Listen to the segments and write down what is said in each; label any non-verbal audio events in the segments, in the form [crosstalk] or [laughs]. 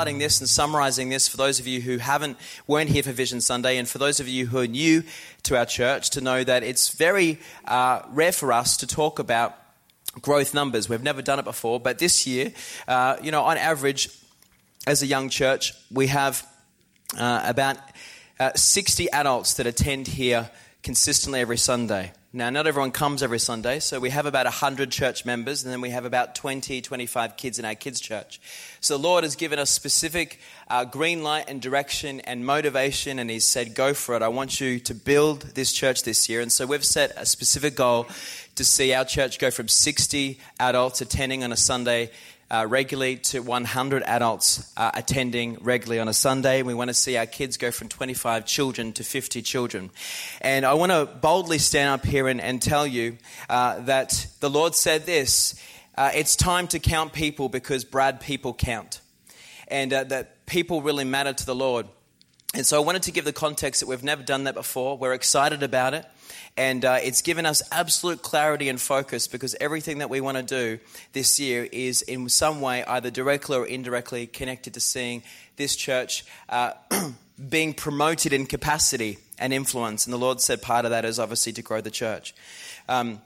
highlighting this and summarizing this for those of you who haven't weren't here for Vision Sunday, and for those of you who are new to our church, to know that it's very uh, rare for us to talk about growth numbers. We've never done it before, but this year, uh, you know, on average, as a young church, we have uh, about uh, 60 adults that attend here consistently every Sunday. Now, not everyone comes every Sunday, so we have about 100 church members, and then we have about 20, 25 kids in our kids' church. So the Lord has given us specific uh, green light and direction and motivation, and He's said, Go for it. I want you to build this church this year. And so we've set a specific goal to see our church go from 60 adults attending on a Sunday uh, regularly to 100 adults uh, attending regularly on a Sunday. We want to see our kids go from 25 children to 50 children. And I want to boldly stand up here and, and tell you uh, that the Lord said this uh, it's time to count people because Brad people count. And uh, that people really matter to the Lord. And so I wanted to give the context that we've never done that before. We're excited about it. And uh, it's given us absolute clarity and focus because everything that we want to do this year is in some way, either directly or indirectly, connected to seeing this church uh, [clears throat] being promoted in capacity and influence. And the Lord said part of that is obviously to grow the church. Um,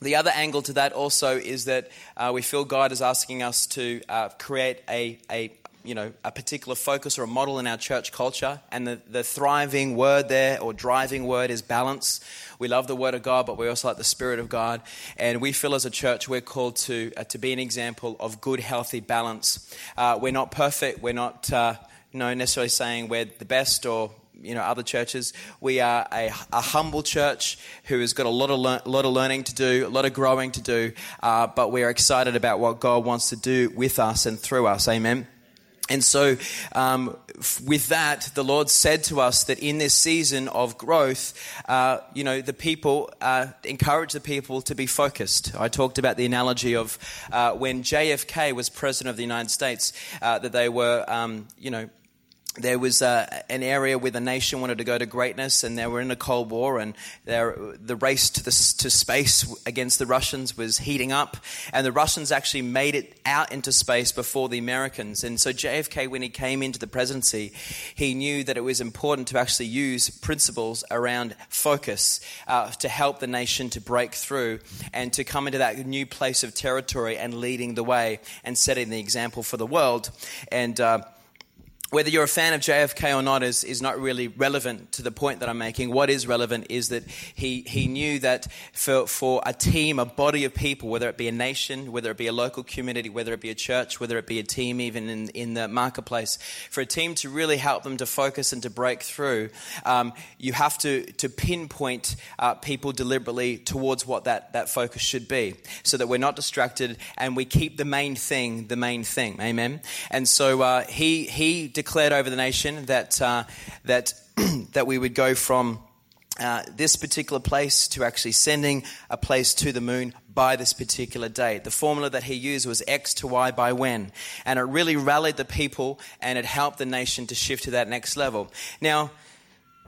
the other angle to that also is that uh, we feel God is asking us to uh, create a, a, you know, a particular focus or a model in our church culture. And the, the thriving word there or driving word is balance. We love the word of God, but we also like the spirit of God. And we feel as a church we're called to, uh, to be an example of good, healthy balance. Uh, we're not perfect. We're not uh, you know, necessarily saying we're the best or you know other churches. We are a, a humble church who has got a lot of lear- lot of learning to do, a lot of growing to do, uh, but we are excited about what God wants to do with us and through us. Amen. And so, um, with that, the Lord said to us that in this season of growth, uh, you know, the people, uh, encourage the people to be focused. I talked about the analogy of uh, when JFK was president of the United States, uh, that they were, um, you know, there was uh, an area where the nation wanted to go to greatness, and they were in a Cold War, and the race to, the, to space against the Russians was heating up, and the Russians actually made it out into space before the Americans. And so JFK, when he came into the presidency, he knew that it was important to actually use principles around focus uh, to help the nation to break through and to come into that new place of territory and leading the way and setting the example for the world. And uh, whether you're a fan of JFK or not is, is not really relevant to the point that I'm making. What is relevant is that he, he knew that for, for a team, a body of people, whether it be a nation, whether it be a local community, whether it be a church, whether it be a team even in, in the marketplace, for a team to really help them to focus and to break through, um, you have to, to pinpoint uh, people deliberately towards what that, that focus should be so that we're not distracted and we keep the main thing the main thing. Amen? And so uh, he, he declared over the nation that, uh, that, [clears throat] that we would go from uh, this particular place to actually sending a place to the moon by this particular date. The formula that he used was X to Y by when. And it really rallied the people and it helped the nation to shift to that next level. Now,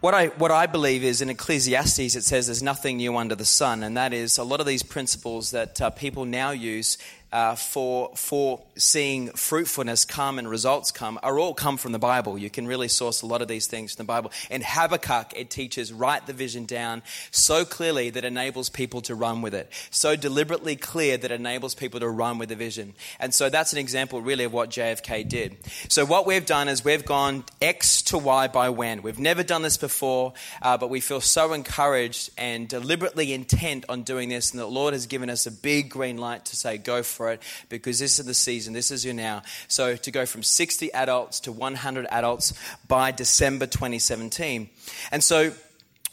what I, what I believe is in Ecclesiastes, it says there's nothing new under the sun, and that is a lot of these principles that uh, people now use uh, for, for seeing fruitfulness come and results come are all come from the Bible. You can really source a lot of these things from the Bible. In Habakkuk, it teaches write the vision down so clearly that enables people to run with it. So deliberately clear that enables people to run with the vision. And so that's an example really of what JFK did. So what we've done is we've gone X to Y by when. We've never done this before, uh, but we feel so encouraged and deliberately intent on doing this. And the Lord has given us a big green light to say, go for for it because this is the season, this is your now. So to go from 60 adults to 100 adults by December 2017. And so,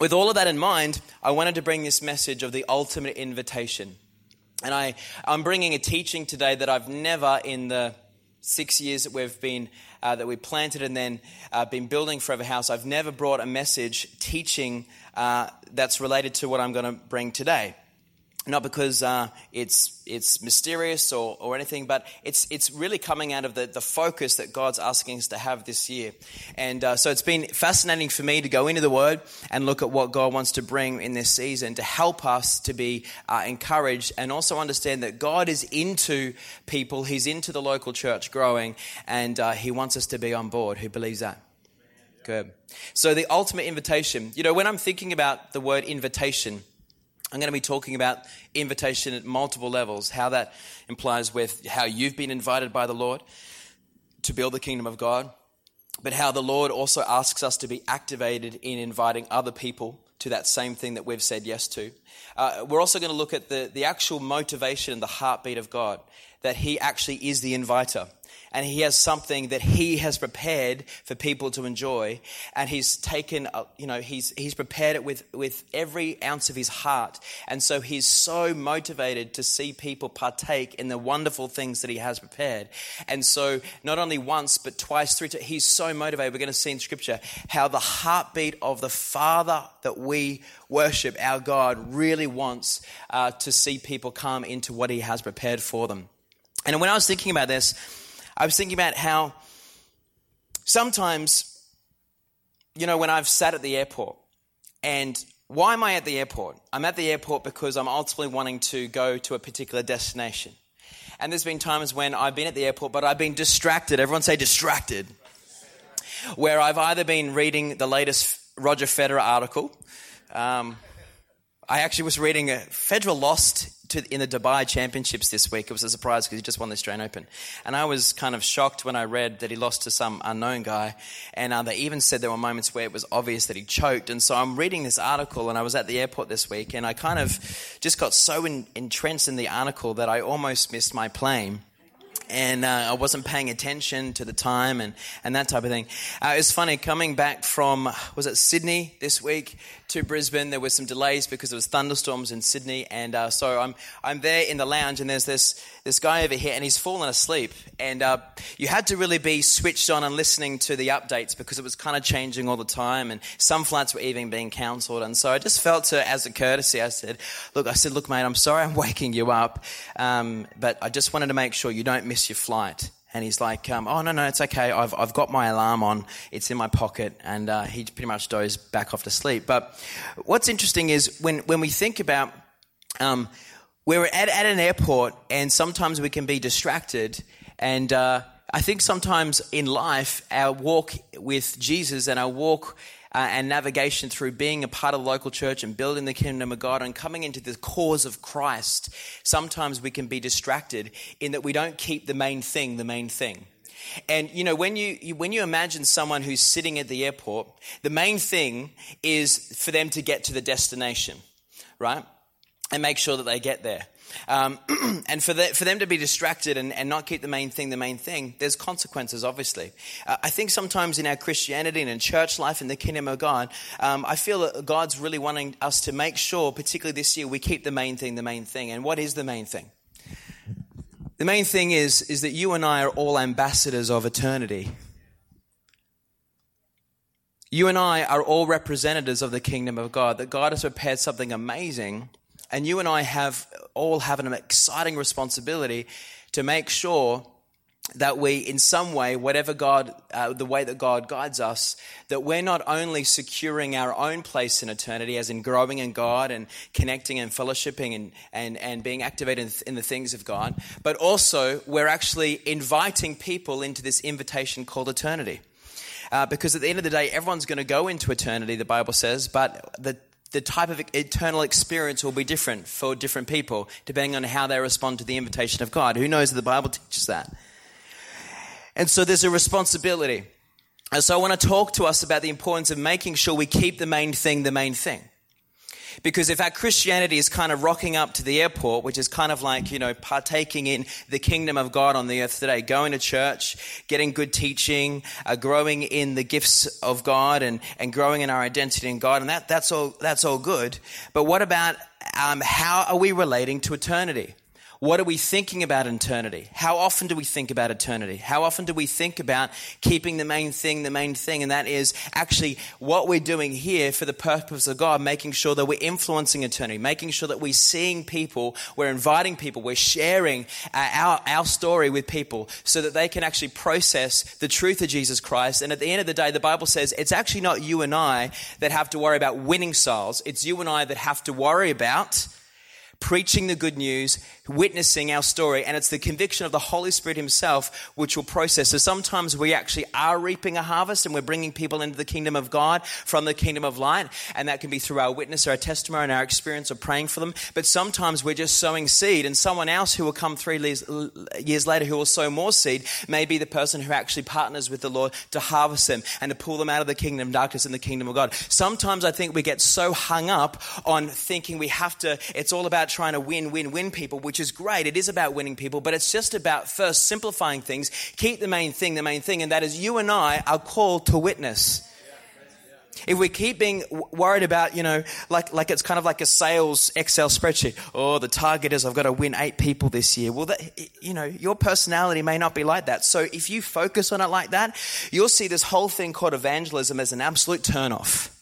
with all of that in mind, I wanted to bring this message of the ultimate invitation. And I, I'm bringing a teaching today that I've never in the six years that we've been uh, that we planted and then uh, been building Forever House, I've never brought a message teaching uh, that's related to what I'm going to bring today. Not because uh, it's it's mysterious or, or anything, but it's it's really coming out of the, the focus that God's asking us to have this year. And uh, so it's been fascinating for me to go into the Word and look at what God wants to bring in this season to help us to be uh, encouraged and also understand that God is into people. He's into the local church growing, and uh, He wants us to be on board. Who believes that? Good. So the ultimate invitation. You know, when I'm thinking about the word invitation I'm going to be talking about invitation at multiple levels, how that implies with how you've been invited by the Lord to build the kingdom of God, but how the Lord also asks us to be activated in inviting other people to that same thing that we've said yes to. Uh, we're also going to look at the, the actual motivation and the heartbeat of God, that He actually is the inviter and he has something that he has prepared for people to enjoy. And he's taken uh, you know he's he's prepared it with with every ounce of his heart. And so he's so motivated to see people partake in the wonderful things that he has prepared. And so not only once but twice three times he's so motivated. We're going to see in scripture how the heartbeat of the father that we worship our god really wants uh, to see people come into what he has prepared for them. And when i was thinking about this I was thinking about how sometimes, you know, when I've sat at the airport, and why am I at the airport? I'm at the airport because I'm ultimately wanting to go to a particular destination. And there's been times when I've been at the airport, but I've been distracted. Everyone say distracted. Where I've either been reading the latest Roger Federer article. Um, I actually was reading a Federer lost to, in the Dubai Championships this week. It was a surprise because he just won the Australian Open. And I was kind of shocked when I read that he lost to some unknown guy. And uh, they even said there were moments where it was obvious that he choked. And so I'm reading this article, and I was at the airport this week, and I kind of just got so in, entrenched in the article that I almost missed my plane and uh, I wasn't paying attention to the time and, and that type of thing. Uh, it was funny coming back from, was it Sydney this week? to Brisbane. There were some delays because there was thunderstorms in Sydney, and uh, so I'm I'm there in the lounge, and there's this this guy over here, and he's fallen asleep. And uh, you had to really be switched on and listening to the updates because it was kind of changing all the time, and some flights were even being cancelled. And so I just felt to, as a courtesy, I said, "Look, I said, look, mate, I'm sorry I'm [laughs] waking you up, um, but I just wanted to make sure you don't miss your flight." And he's like, um, oh, no, no, it's okay. I've, I've got my alarm on. It's in my pocket. And uh, he pretty much dozed back off to sleep. But what's interesting is when, when we think about um, we're at, at an airport and sometimes we can be distracted. And uh, I think sometimes in life, our walk with Jesus and our walk uh, and navigation through being a part of the local church and building the kingdom of God and coming into the cause of Christ, sometimes we can be distracted in that we don't keep the main thing the main thing. And you know, when you when you imagine someone who's sitting at the airport, the main thing is for them to get to the destination, right? And make sure that they get there. Um, [clears throat] and for, the, for them to be distracted and, and not keep the main thing the main thing, there's consequences, obviously. Uh, I think sometimes in our Christianity and in church life in the kingdom of God, um, I feel that God's really wanting us to make sure, particularly this year, we keep the main thing the main thing. And what is the main thing? The main thing is, is that you and I are all ambassadors of eternity. You and I are all representatives of the kingdom of God, that God has prepared something amazing and you and I have all have an exciting responsibility to make sure that we, in some way, whatever God, uh, the way that God guides us, that we're not only securing our own place in eternity, as in growing in God and connecting and fellowshipping and, and, and being activated in the things of God, but also we're actually inviting people into this invitation called eternity. Uh, because at the end of the day, everyone's going to go into eternity, the Bible says, but the the type of eternal experience will be different for different people, depending on how they respond to the invitation of God. Who knows that the Bible teaches that? And so there's a responsibility. And so I want to talk to us about the importance of making sure we keep the main thing the main thing. Because if our Christianity is kind of rocking up to the airport, which is kind of like, you know, partaking in the kingdom of God on the earth today, going to church, getting good teaching, uh, growing in the gifts of God and, and growing in our identity in God, and that, that's all, that's all good. But what about, um, how are we relating to eternity? What are we thinking about eternity? How often do we think about eternity? How often do we think about keeping the main thing the main thing? And that is actually what we're doing here for the purpose of God, making sure that we're influencing eternity, making sure that we're seeing people, we're inviting people, we're sharing uh, our, our story with people so that they can actually process the truth of Jesus Christ. And at the end of the day, the Bible says it's actually not you and I that have to worry about winning souls. It's you and I that have to worry about preaching the good news, witnessing our story, and it's the conviction of the Holy Spirit Himself which will process. So sometimes we actually are reaping a harvest and we're bringing people into the kingdom of God from the kingdom of light, and that can be through our witness, our testimony, and our experience of praying for them. But sometimes we're just sowing seed, and someone else who will come three years later who will sow more seed may be the person who actually partners with the Lord to harvest them and to pull them out of the kingdom of darkness in the kingdom of God. Sometimes I think we get so hung up on thinking we have to, it's all about trying to win, win, win people, which is great. It is about winning people, but it's just about first simplifying things. Keep the main thing the main thing, and that is you and I are called to witness. If we keep being worried about, you know, like, like it's kind of like a sales Excel spreadsheet. Oh, the target is I've got to win eight people this year. Well, that, you know, your personality may not be like that. So if you focus on it like that, you'll see this whole thing called evangelism as an absolute turnoff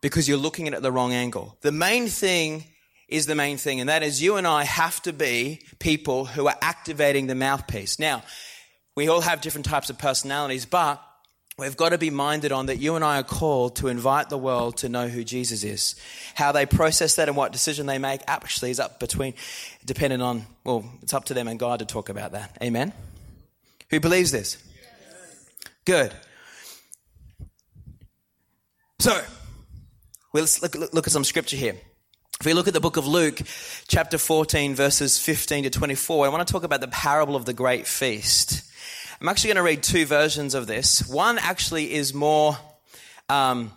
because you're looking at it at the wrong angle. The main thing is the main thing, and that is you and I have to be people who are activating the mouthpiece. Now, we all have different types of personalities, but we've got to be minded on that you and I are called to invite the world to know who Jesus is. How they process that and what decision they make actually is up between, depending on, well, it's up to them and God to talk about that. Amen? Who believes this? Good. So, let's look, look, look at some scripture here. If we look at the book of Luke, chapter 14, verses 15 to 24, I want to talk about the parable of the great feast. I'm actually going to read two versions of this. One actually is more um,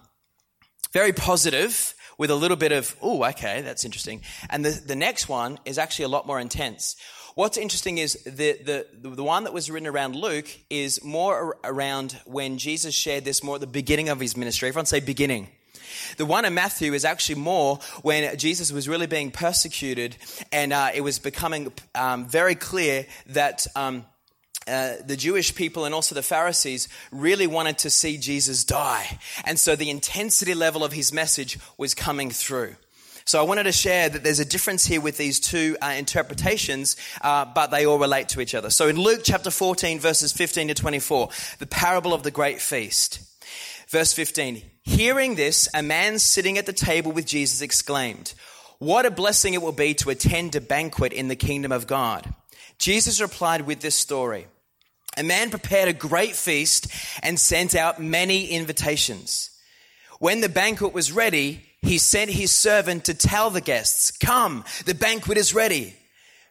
very positive, with a little bit of, oh, okay, that's interesting. And the, the next one is actually a lot more intense. What's interesting is the, the, the one that was written around Luke is more around when Jesus shared this more at the beginning of his ministry. Everyone say beginning. The one in Matthew is actually more when Jesus was really being persecuted and uh, it was becoming um, very clear that. Um, uh, the Jewish people and also the Pharisees really wanted to see Jesus die. And so the intensity level of his message was coming through. So I wanted to share that there's a difference here with these two uh, interpretations, uh, but they all relate to each other. So in Luke chapter 14, verses 15 to 24, the parable of the great feast. Verse 15 Hearing this, a man sitting at the table with Jesus exclaimed, What a blessing it will be to attend a banquet in the kingdom of God. Jesus replied with this story A man prepared a great feast and sent out many invitations. When the banquet was ready, he sent his servant to tell the guests, Come, the banquet is ready.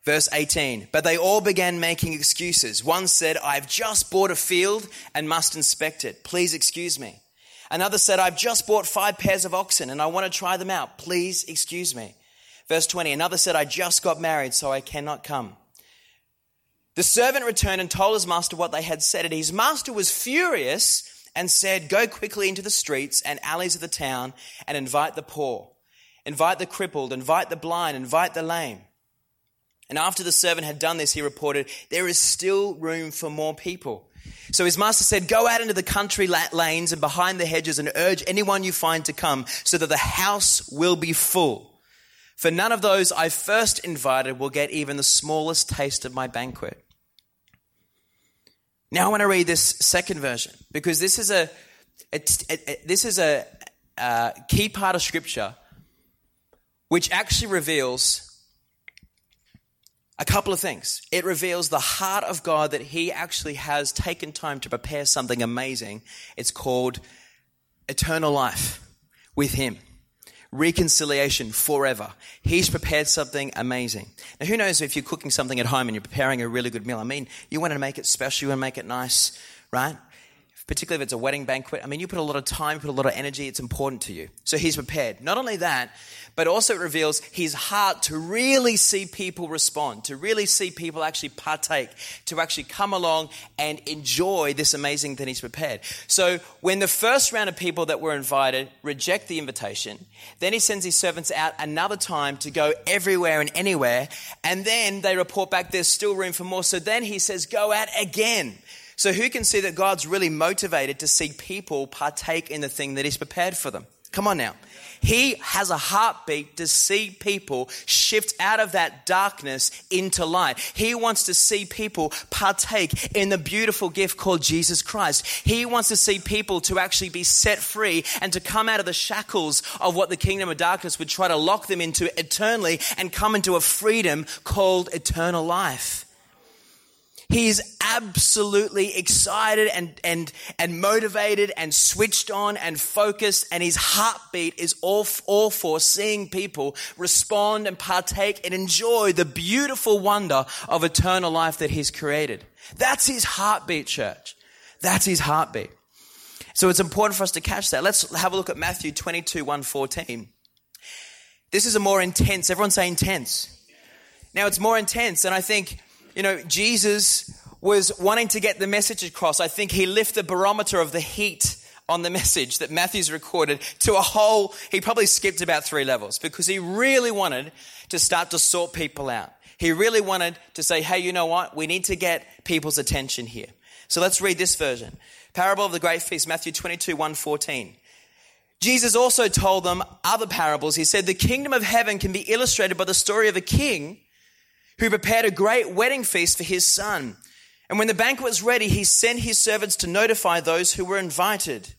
Verse 18, but they all began making excuses. One said, I've just bought a field and must inspect it. Please excuse me. Another said, I've just bought five pairs of oxen and I want to try them out. Please excuse me. Verse 20, another said, I just got married, so I cannot come. The servant returned and told his master what they had said, and his master was furious and said, Go quickly into the streets and alleys of the town and invite the poor, invite the crippled, invite the blind, invite the lame. And after the servant had done this, he reported, There is still room for more people. So his master said, Go out into the country lanes and behind the hedges and urge anyone you find to come, so that the house will be full. For none of those I first invited will get even the smallest taste of my banquet. Now I want to read this second version because this is a, a, a this is a, a key part of Scripture which actually reveals a couple of things. It reveals the heart of God that He actually has taken time to prepare something amazing. It's called eternal life with Him, reconciliation forever. He's prepared something amazing. Now, who knows if you're cooking something at home and you're preparing a really good meal? I mean, you want to make it special, you want to make it nice, right? Particularly if it's a wedding banquet. I mean, you put a lot of time, put a lot of energy, it's important to you. So he's prepared. Not only that, but also it reveals his heart to really see people respond, to really see people actually partake, to actually come along and enjoy this amazing thing he's prepared. So when the first round of people that were invited reject the invitation, then he sends his servants out another time to go everywhere and anywhere, and then they report back there's still room for more. So then he says, go out again. So who can see that God's really motivated to see people partake in the thing that he's prepared for them? Come on now. He has a heartbeat to see people shift out of that darkness into light. He wants to see people partake in the beautiful gift called Jesus Christ. He wants to see people to actually be set free and to come out of the shackles of what the kingdom of darkness would try to lock them into eternally and come into a freedom called eternal life. He's absolutely excited and, and, and motivated and switched on and focused, and his heartbeat is all, all for seeing people respond and partake and enjoy the beautiful wonder of eternal life that he's created. That's his heartbeat, church. That's his heartbeat. So it's important for us to catch that. Let's have a look at Matthew 22, 1 14. This is a more intense, everyone say intense. Now it's more intense, and I think you know, Jesus was wanting to get the message across. I think he lifted the barometer of the heat on the message that Matthew's recorded to a whole, he probably skipped about three levels because he really wanted to start to sort people out. He really wanted to say, hey, you know what? We need to get people's attention here. So let's read this version. Parable of the Great Feast, Matthew 22, 1 14. Jesus also told them other parables. He said, The kingdom of heaven can be illustrated by the story of a king who prepared a great wedding feast for his son. And when the banquet was ready, he sent his servants to notify those who were invited.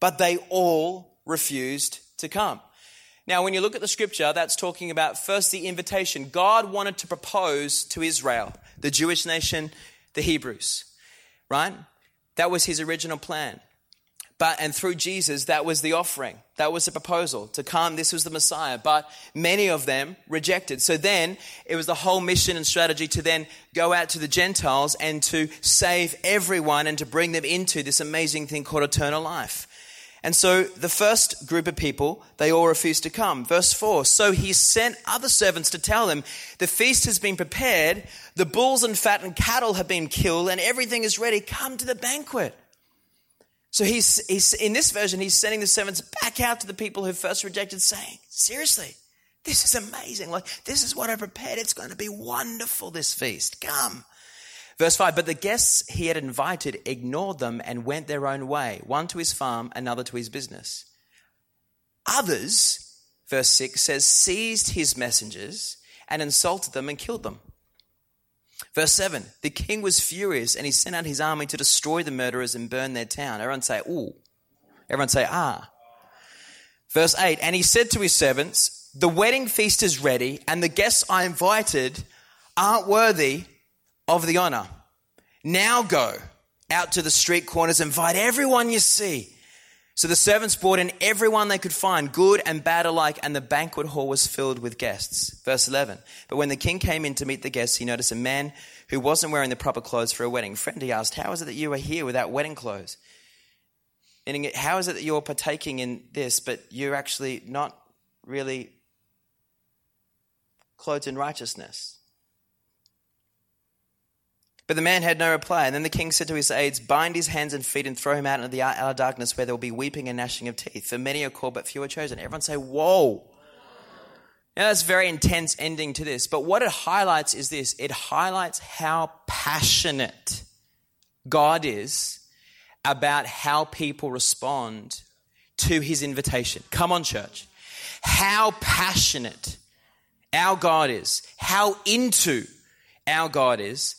But they all refused to come. Now, when you look at the scripture, that's talking about first the invitation. God wanted to propose to Israel, the Jewish nation, the Hebrews, right? That was his original plan. But, and through Jesus, that was the offering. That was the proposal to come. This was the Messiah. But many of them rejected. So then it was the whole mission and strategy to then go out to the Gentiles and to save everyone and to bring them into this amazing thing called eternal life. And so the first group of people, they all refused to come. Verse 4 So he sent other servants to tell them, The feast has been prepared, the bulls and fattened cattle have been killed, and everything is ready. Come to the banquet. So he's, he's, in this version, he's sending the servants back out to the people who first rejected, saying, Seriously, this is amazing. Like, this is what I prepared. It's going to be wonderful, this feast. Come. Verse 5 But the guests he had invited ignored them and went their own way, one to his farm, another to his business. Others, verse 6 says, seized his messengers and insulted them and killed them. Verse 7 The king was furious and he sent out his army to destroy the murderers and burn their town. Everyone say, ooh. Everyone say, ah. Verse 8 And he said to his servants, The wedding feast is ready, and the guests I invited aren't worthy of the honor. Now go out to the street corners, invite everyone you see. So the servants brought in everyone they could find, good and bad alike, and the banquet hall was filled with guests. Verse 11. But when the king came in to meet the guests, he noticed a man who wasn't wearing the proper clothes for a wedding. Friend, he asked, How is it that you are here without wedding clothes? Meaning, how is it that you're partaking in this, but you're actually not really clothed in righteousness? But the man had no reply. And then the king said to his aides, Bind his hands and feet and throw him out into the outer darkness where there will be weeping and gnashing of teeth. For many are called, but few are chosen. Everyone say, Whoa. Now, that's a very intense ending to this. But what it highlights is this it highlights how passionate God is about how people respond to his invitation. Come on, church. How passionate our God is, how into our God is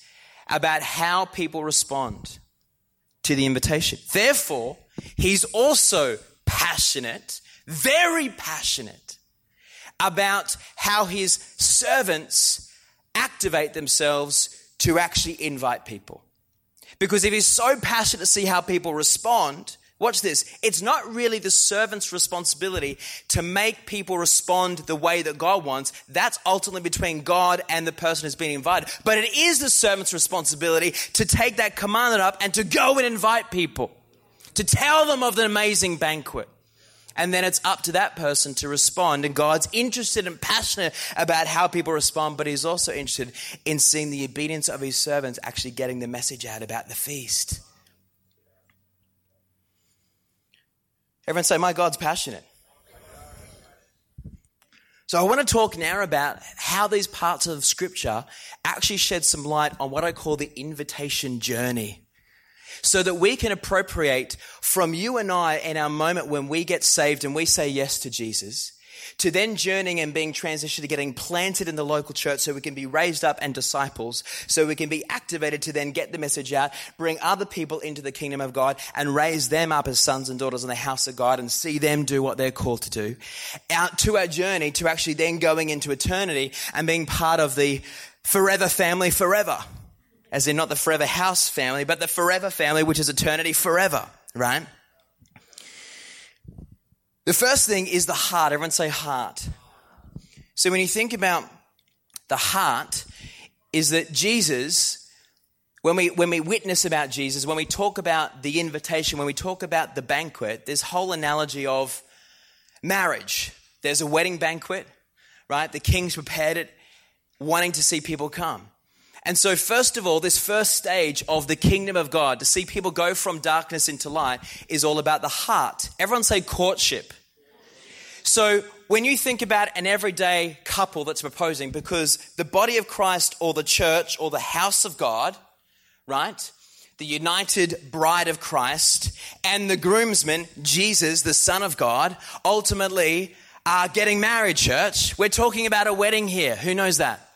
about how people respond to the invitation. Therefore, he's also passionate, very passionate about how his servants activate themselves to actually invite people. Because if he's so passionate to see how people respond, Watch this. It's not really the servant's responsibility to make people respond the way that God wants. That's ultimately between God and the person who's being invited. But it is the servant's responsibility to take that commandment up and to go and invite people, to tell them of the amazing banquet. And then it's up to that person to respond. And God's interested and passionate about how people respond, but He's also interested in seeing the obedience of His servants actually getting the message out about the feast. Everyone say, My God's passionate. So I want to talk now about how these parts of Scripture actually shed some light on what I call the invitation journey so that we can appropriate from you and I in our moment when we get saved and we say yes to Jesus to then journeying and being transitioned to getting planted in the local church so we can be raised up and disciples, so we can be activated to then get the message out, bring other people into the kingdom of God and raise them up as sons and daughters in the house of God and see them do what they're called to do. Out to our journey to actually then going into eternity and being part of the forever family forever as in not the forever house family, but the forever family, which is eternity forever, right? The first thing is the heart. Everyone say heart. So when you think about the heart, is that Jesus, when we, when we witness about Jesus, when we talk about the invitation, when we talk about the banquet, this whole analogy of marriage. There's a wedding banquet, right? The king's prepared it, wanting to see people come. And so, first of all, this first stage of the kingdom of God, to see people go from darkness into light, is all about the heart. Everyone say courtship. So, when you think about an everyday couple that's proposing, because the body of Christ or the church or the house of God, right? The united bride of Christ and the groomsman, Jesus, the Son of God, ultimately are getting married, church. We're talking about a wedding here. Who knows that?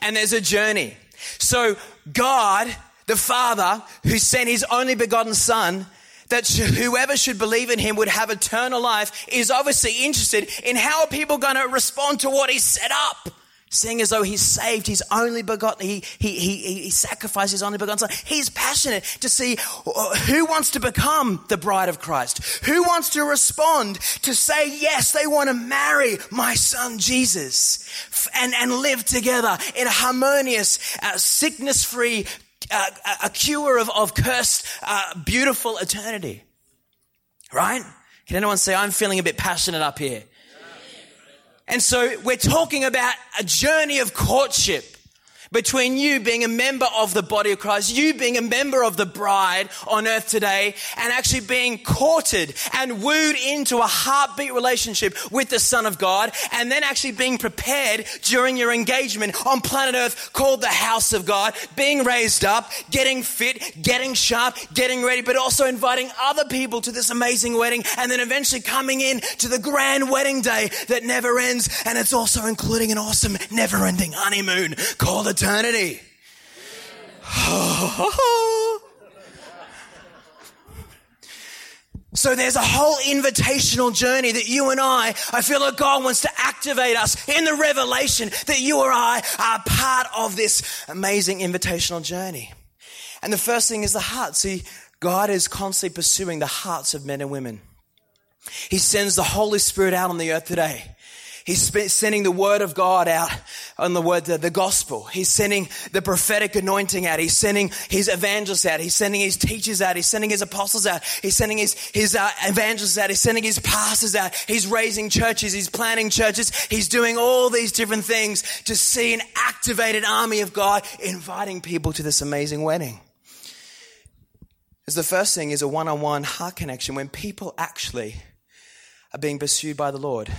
And there's a journey. So God, the Father, who sent his only begotten Son, that whoever should believe in him would have eternal life, is obviously interested in how are people going to respond to what he set up seeing as though he's saved his only begotten, he, he, he, he sacrificed his only begotten son. He's passionate to see uh, who wants to become the bride of Christ, who wants to respond to say, yes, they want to marry my son Jesus and, and live together in a harmonious, uh, sickness free, uh, a cure of, of cursed, uh, beautiful eternity. Right? Can anyone say, I'm feeling a bit passionate up here? And so we're talking about a journey of courtship between you being a member of the body of Christ, you being a member of the bride on earth today, and actually being courted and wooed into a heartbeat relationship with the Son of God, and then actually being prepared during your engagement on planet earth called the house of God, being raised up, getting fit, getting sharp, getting ready, but also inviting other people to this amazing wedding, and then eventually coming in to the grand wedding day that never ends, and it's also including an awesome never ending honeymoon called a eternity. [laughs] So there's a whole invitational journey that you and I, I feel like God wants to activate us in the revelation that you or I are part of this amazing invitational journey. And the first thing is the heart. See, God is constantly pursuing the hearts of men and women. He sends the Holy Spirit out on the earth today He's sending the word of God out on the word, the, the gospel. He's sending the prophetic anointing out. He's sending his evangelists out. He's sending his teachers out. He's sending his apostles out. He's sending his, his uh, evangelists out. He's sending his pastors out. He's raising churches. He's planting churches. He's doing all these different things to see an activated army of God inviting people to this amazing wedding. As the first thing is a one-on-one heart connection when people actually are being pursued by the Lord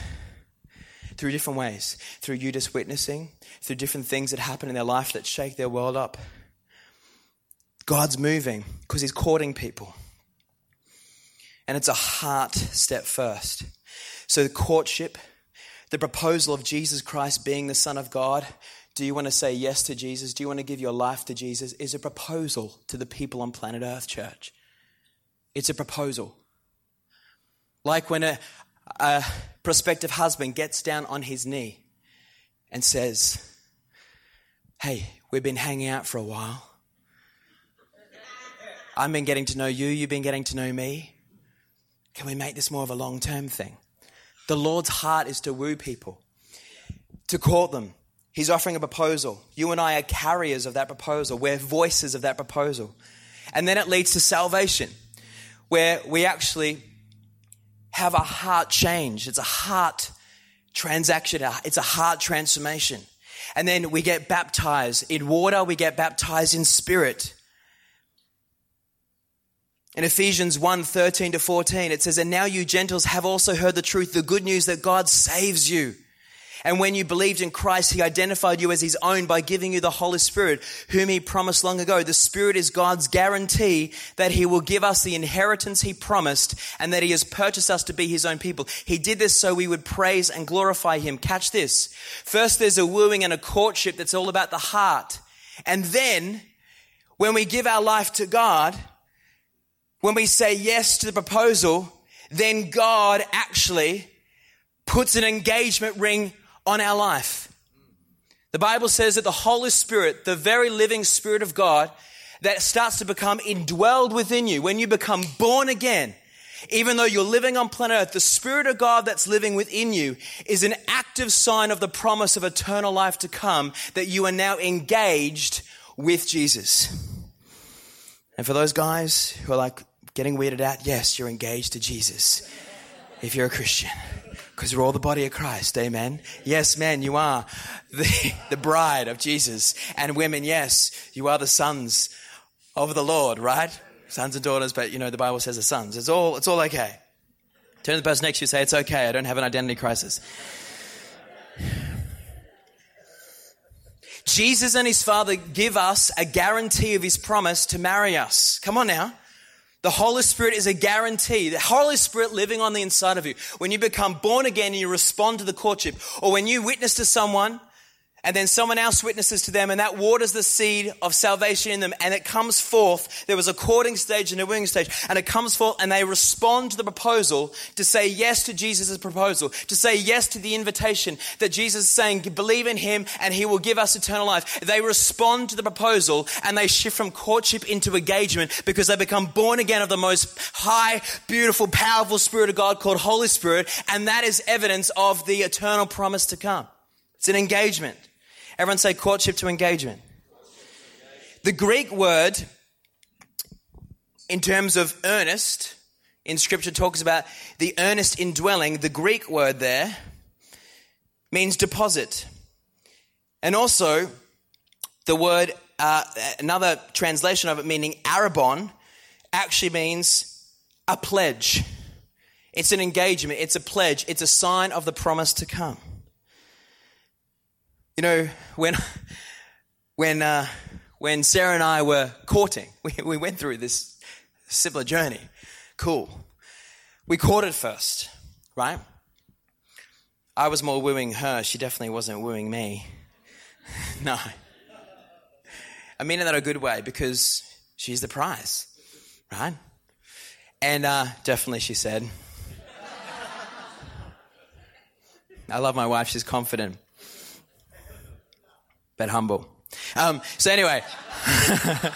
through different ways. Through you just witnessing, through different things that happen in their life that shake their world up. God's moving because He's courting people. And it's a heart step first. So, the courtship, the proposal of Jesus Christ being the Son of God, do you want to say yes to Jesus? Do you want to give your life to Jesus? Is a proposal to the people on planet Earth, church. It's a proposal. Like when a, a prospective husband gets down on his knee and says, Hey, we've been hanging out for a while. I've been getting to know you, you've been getting to know me. can we make this more of a long term thing? The Lord's heart is to woo people, to court them. He's offering a proposal. You and I are carriers of that proposal. We're voices of that proposal. And then it leads to salvation, where we actually have a heart change. It's a heart transaction, it's a heart transformation. And then we get baptized in water, we get baptized in spirit. In Ephesians 1 13 to 14, it says, And now you Gentiles have also heard the truth, the good news that God saves you. And when you believed in Christ, He identified you as His own by giving you the Holy Spirit, whom He promised long ago. The Spirit is God's guarantee that He will give us the inheritance He promised and that He has purchased us to be His own people. He did this so we would praise and glorify Him. Catch this. First, there's a wooing and a courtship that's all about the heart. And then, when we give our life to God, when we say yes to the proposal, then God actually puts an engagement ring on our life. The Bible says that the Holy Spirit, the very living Spirit of God, that starts to become indwelled within you when you become born again. Even though you're living on planet Earth, the Spirit of God that's living within you is an active sign of the promise of eternal life to come that you are now engaged with Jesus. And for those guys who are like getting weirded out, yes, you're engaged to Jesus if you're a Christian because we're all the body of Christ. Amen. Yes, men, you are the, [laughs] the bride of Jesus. And women, yes, you are the sons of the Lord, right? Sons and daughters, but you know, the Bible says the sons. It's all, it's all okay. Turn to the person next to you and say, it's okay. I don't have an identity crisis. Jesus and his father give us a guarantee of his promise to marry us. Come on now. The Holy Spirit is a guarantee. The Holy Spirit living on the inside of you. When you become born again and you respond to the courtship, or when you witness to someone and then someone else witnesses to them and that waters the seed of salvation in them and it comes forth. There was a courting stage and a wooing stage and it comes forth and they respond to the proposal to say yes to Jesus' proposal, to say yes to the invitation that Jesus is saying, believe in him and he will give us eternal life. They respond to the proposal and they shift from courtship into engagement because they become born again of the most high, beautiful, powerful Spirit of God called Holy Spirit and that is evidence of the eternal promise to come. It's an engagement. Everyone say courtship to engagement. The Greek word, in terms of earnest, in scripture talks about the earnest indwelling. The Greek word there means deposit. And also, the word, uh, another translation of it meaning arrabon, actually means a pledge. It's an engagement, it's a pledge, it's a sign of the promise to come. You know, when, when, uh, when Sarah and I were courting, we, we went through this similar journey. Cool. We courted first, right? I was more wooing her. She definitely wasn't wooing me. [laughs] no. I mean in that a good way because she's the prize, right? And uh, definitely, she said. [laughs] I love my wife. She's confident but humble. Um, so anyway, [laughs]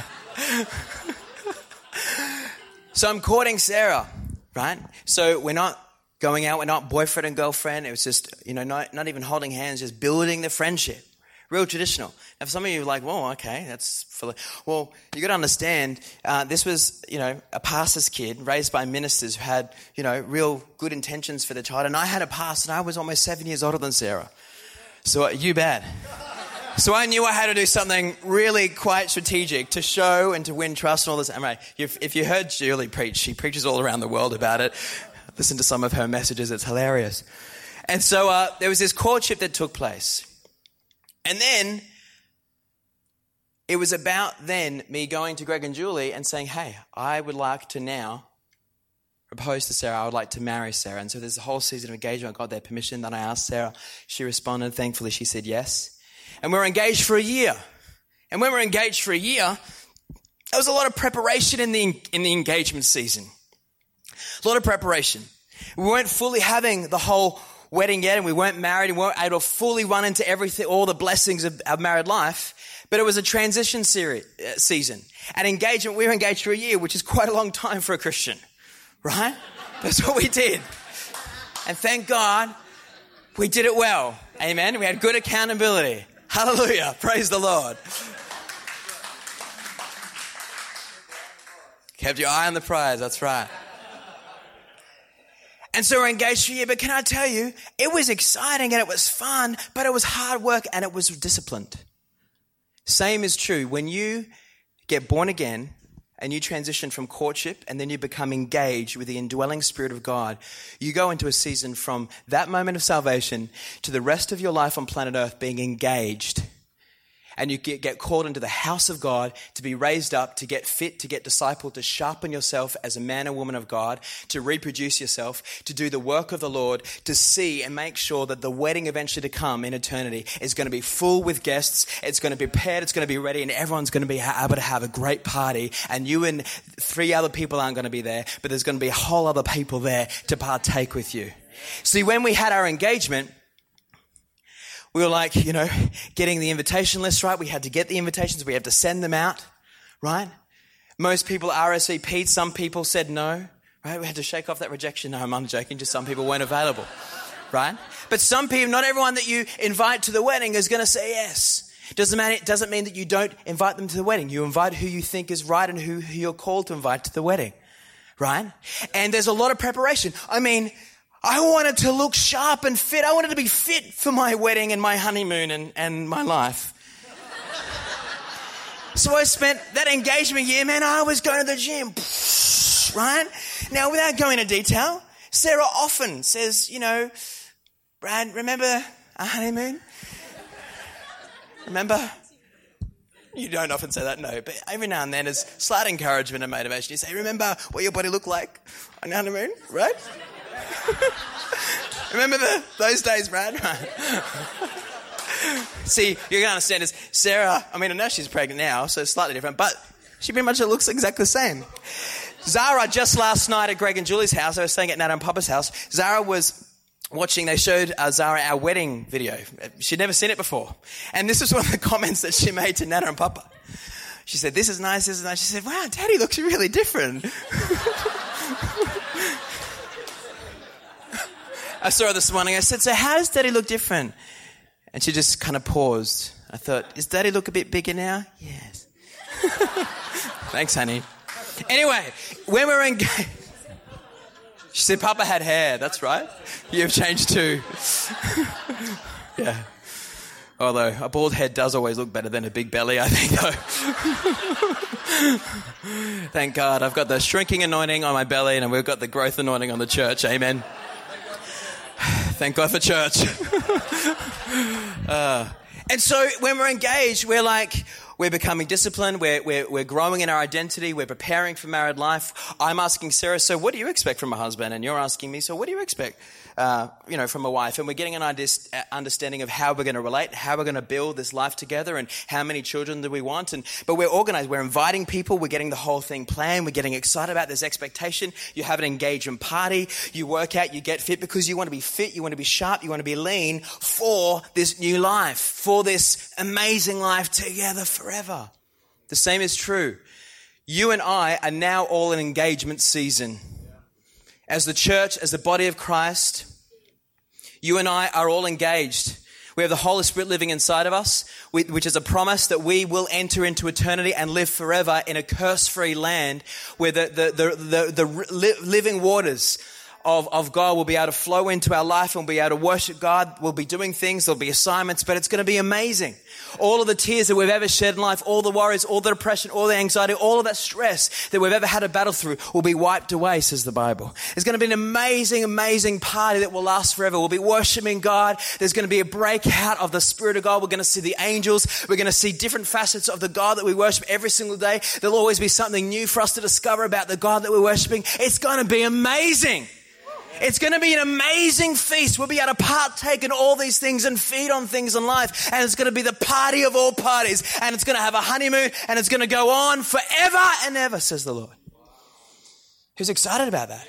so I'm courting Sarah, right? So we're not going out, we're not boyfriend and girlfriend. It was just, you know, not, not even holding hands, just building the friendship. Real traditional. Now, for some of you, are like, well, okay, that's for, well, you got to understand, uh, this was, you know, a pastor's kid raised by ministers who had, you know, real good intentions for their child. And I had a past, and I was almost seven years older than Sarah. So uh, you bad. So I knew I had to do something really quite strategic to show and to win trust and all this. If you heard Julie preach, she preaches all around the world about it. Listen to some of her messages, it's hilarious. And so uh, there was this courtship that took place. And then it was about then me going to Greg and Julie and saying, hey, I would like to now propose to Sarah. I would like to marry Sarah. And so there's a whole season of engagement. I got their permission. Then I asked Sarah. She responded. Thankfully, she said yes and we were engaged for a year. And when we were engaged for a year, there was a lot of preparation in the, in the engagement season. A lot of preparation. We weren't fully having the whole wedding yet and we weren't married and we weren't able to fully run into everything, all the blessings of our married life. But it was a transition series, uh, season. At engagement, we were engaged for a year, which is quite a long time for a Christian, right? That's what we did. And thank God we did it well. Amen. We had good accountability. Hallelujah. Praise the Lord. Kept your eye on the prize. That's right. And so we're engaged for a year. But can I tell you, it was exciting and it was fun, but it was hard work and it was disciplined. Same is true when you get born again and you transition from courtship and then you become engaged with the indwelling Spirit of God, you go into a season from that moment of salvation to the rest of your life on planet Earth being engaged and you get, called into the house of God to be raised up, to get fit, to get discipled, to sharpen yourself as a man or woman of God, to reproduce yourself, to do the work of the Lord, to see and make sure that the wedding eventually to come in eternity is going to be full with guests, it's going to be prepared, it's going to be ready, and everyone's going to be able to have a great party. And you and three other people aren't going to be there, but there's going to be a whole other people there to partake with you. See, when we had our engagement, we were like, you know, getting the invitation list right. We had to get the invitations. We had to send them out, right? Most people RSVP'd. Some people said no, right? We had to shake off that rejection. No, I'm joking. Just some people weren't available, right? But some people, not everyone that you invite to the wedding is going to say yes. Doesn't matter, it doesn't mean that you don't invite them to the wedding. You invite who you think is right and who, who you're called to invite to the wedding, right? And there's a lot of preparation. I mean, I wanted to look sharp and fit. I wanted to be fit for my wedding and my honeymoon and, and my life. so I spent that engagement year, man, I was going to the gym, [laughs] right? Now, without going into detail, Sarah often says, you know, Brad, remember our honeymoon? Remember? You don't often say that, no, but every now and then, as slight encouragement and motivation, you say, remember what your body looked like on honeymoon, right? [laughs] Remember the, those days, Brad? [laughs] See, you're going to understand is Sarah, I mean, I know she's pregnant now, so it's slightly different, but she pretty much looks exactly the same. Zara, just last night at Greg and Julie's house, I was staying at Nana and Papa's house, Zara was watching, they showed uh, Zara our wedding video. She'd never seen it before. And this was one of the comments that she made to Nana and Papa. She said, This is nice, this is nice. She said, Wow, Daddy looks really different. [laughs] I saw her this morning. I said, So, how does daddy look different? And she just kind of paused. I thought, Is daddy look a bit bigger now? Yes. [laughs] Thanks, honey. Anyway, when we were engaged, she said, Papa had hair. That's right. You've changed too. [laughs] yeah. Although a bald head does always look better than a big belly, I think, though. [laughs] Thank God I've got the shrinking anointing on my belly and we've got the growth anointing on the church. Amen. [sighs] Thank God for church. [laughs] uh, and so when we're engaged, we're like, we're becoming disciplined, we're, we're, we're growing in our identity, we're preparing for married life. I'm asking Sarah, so what do you expect from a husband? And you're asking me, so what do you expect? Uh, you know, from a wife, and we're getting an uh, understanding of how we're going to relate, how we're going to build this life together, and how many children do we want. And but we're organized. We're inviting people. We're getting the whole thing planned. We're getting excited about this expectation. You have an engagement party. You work out. You get fit because you want to be fit. You want to be sharp. You want to be lean for this new life, for this amazing life together forever. The same is true. You and I are now all in engagement season. As the church, as the body of Christ, you and I are all engaged. We have the Holy Spirit living inside of us, which is a promise that we will enter into eternity and live forever in a curse free land where the, the, the, the, the living waters of, of God will be able to flow into our life and we'll be able to worship God. We'll be doing things, there'll be assignments, but it's going to be amazing. All of the tears that we've ever shed in life, all the worries, all the depression, all the anxiety, all of that stress that we've ever had to battle through will be wiped away, says the Bible. It's going to be an amazing, amazing party that will last forever. We'll be worshiping God. There's going to be a breakout of the Spirit of God. We're going to see the angels. We're going to see different facets of the God that we worship every single day. There'll always be something new for us to discover about the God that we're worshiping. It's going to be amazing. It's going to be an amazing feast. We'll be able to partake in all these things and feed on things in life. And it's going to be the party of all parties. And it's going to have a honeymoon and it's going to go on forever and ever, says the Lord. Who's excited about that?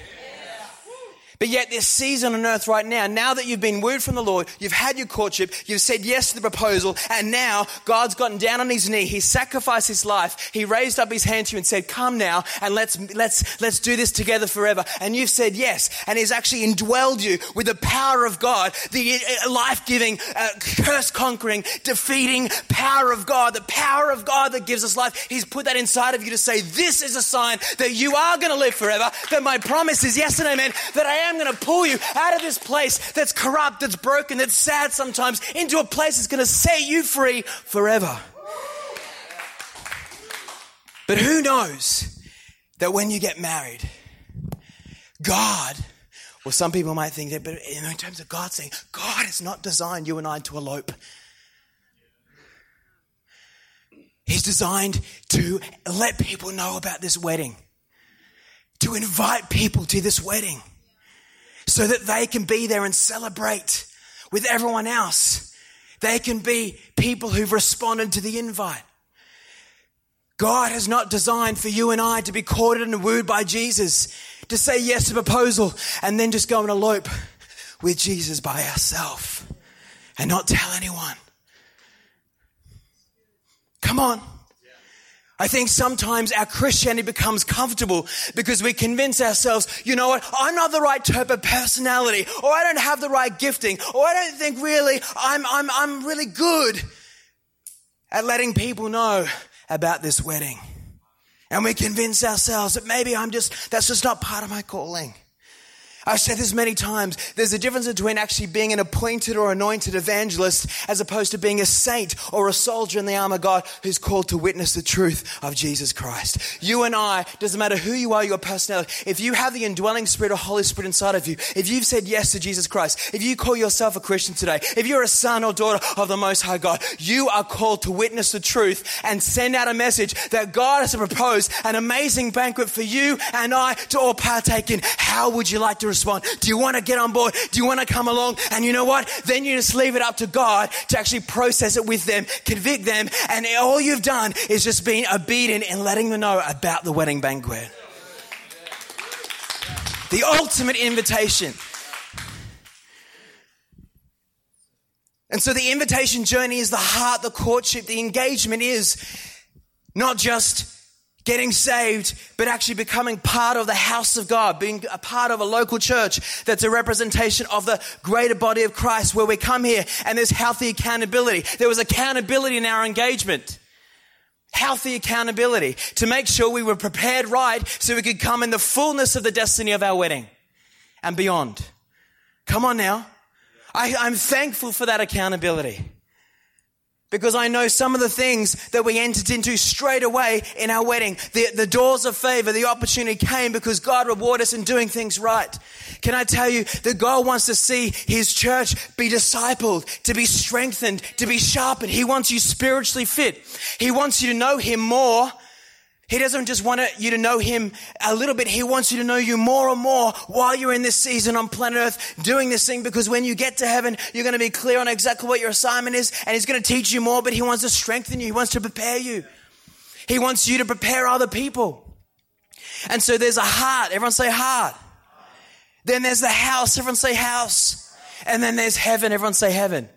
But yet, this season on earth right now, now that you've been wooed from the Lord, you've had your courtship, you've said yes to the proposal, and now God's gotten down on his knee, he sacrificed his life, he raised up his hand to you and said, Come now, and let's, let's, let's do this together forever. And you've said yes, and he's actually indwelled you with the power of God, the uh, life giving, uh, curse conquering, defeating power of God, the power of God that gives us life. He's put that inside of you to say, This is a sign that you are going to live forever, that my promise is yes and amen, that I am am going to pull you out of this place that's corrupt, that's broken, that's sad sometimes, into a place that's going to set you free forever. But who knows that when you get married, God, or some people might think that, but in terms of God saying, God has not designed you and I to elope. He's designed to let people know about this wedding, to invite people to this wedding so that they can be there and celebrate with everyone else. They can be people who've responded to the invite. God has not designed for you and I to be courted and wooed by Jesus, to say yes to proposal and then just go and elope with Jesus by ourselves and not tell anyone. Come on. I think sometimes our Christianity becomes comfortable because we convince ourselves, you know what, I'm not the right type of personality, or I don't have the right gifting, or I don't think really I'm, I'm, I'm really good at letting people know about this wedding. And we convince ourselves that maybe I'm just, that's just not part of my calling. I've said this many times. There's a difference between actually being an appointed or anointed evangelist as opposed to being a saint or a soldier in the arm of God who's called to witness the truth of Jesus Christ. You and I, doesn't matter who you are, your personality, if you have the indwelling spirit of Holy Spirit inside of you, if you've said yes to Jesus Christ, if you call yourself a Christian today, if you're a son or daughter of the Most High God, you are called to witness the truth and send out a message that God has proposed an amazing banquet for you and I to all partake in. How would you like to respond? Do you want to get on board? Do you want to come along? And you know what? Then you just leave it up to God to actually process it with them, convict them, and all you've done is just being obedient and letting them know about the wedding banquet. The ultimate invitation. And so the invitation journey is the heart, the courtship, the engagement is not just getting saved, but actually becoming part of the house of God, being a part of a local church that's a representation of the greater body of Christ where we come here and there's healthy accountability. There was accountability in our engagement. Healthy accountability to make sure we were prepared right so we could come in the fullness of the destiny of our wedding and beyond. Come on now. I, I'm thankful for that accountability. Because I know some of the things that we entered into straight away in our wedding. The, the doors of favor, the opportunity came because God rewarded us in doing things right. Can I tell you that God wants to see His church be discipled, to be strengthened, to be sharpened. He wants you spiritually fit. He wants you to know Him more he doesn't just want you to know Him a little bit. He wants you to know you more and more while you're in this season on planet Earth doing this thing because when you get to heaven, you're going to be clear on exactly what your assignment is and He's going to teach you more, but He wants to strengthen you. He wants to prepare you. He wants you to prepare other people. And so there's a heart. Everyone say heart. Then there's the house. Everyone say house. And then there's heaven. Everyone say heaven.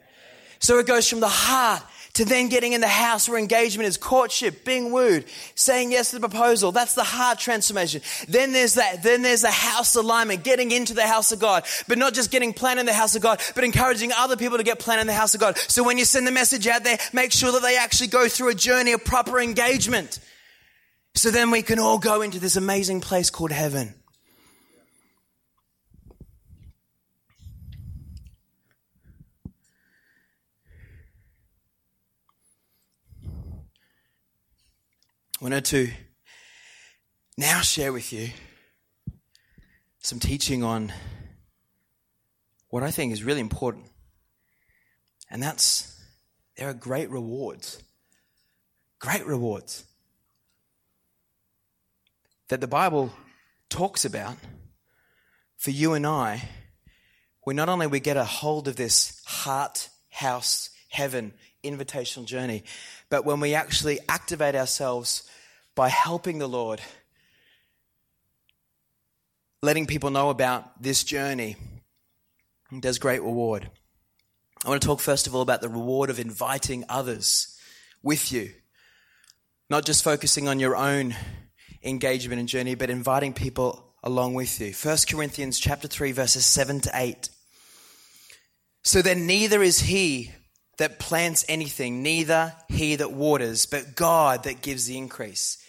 So it goes from the heart to then getting in the house where engagement is courtship, being wooed, saying yes to the proposal. That's the heart transformation. Then there's that, then there's the house alignment, getting into the house of God, but not just getting planted in the house of God, but encouraging other people to get planted in the house of God. So when you send the message out there, make sure that they actually go through a journey of proper engagement. So then we can all go into this amazing place called heaven. Wanted to now share with you some teaching on what I think is really important. And that's there are great rewards. Great rewards that the Bible talks about for you and I when not only we get a hold of this heart, house, heaven invitational journey, but when we actually activate ourselves by helping the Lord letting people know about this journey, there's great reward. I want to talk first of all about the reward of inviting others with you. Not just focusing on your own engagement and journey, but inviting people along with you. 1 Corinthians chapter 3 verses 7 to 8. So then neither is he that plants anything, neither he that waters, but God that gives the increase.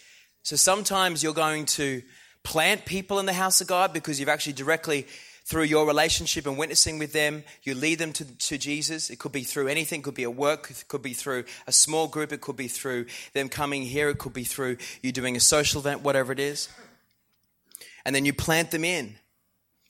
So sometimes you're going to plant people in the house of God because you've actually directly through your relationship and witnessing with them, you lead them to, to Jesus. It could be through anything. It could be a work. It could be through a small group. It could be through them coming here. It could be through you doing a social event, whatever it is. And then you plant them in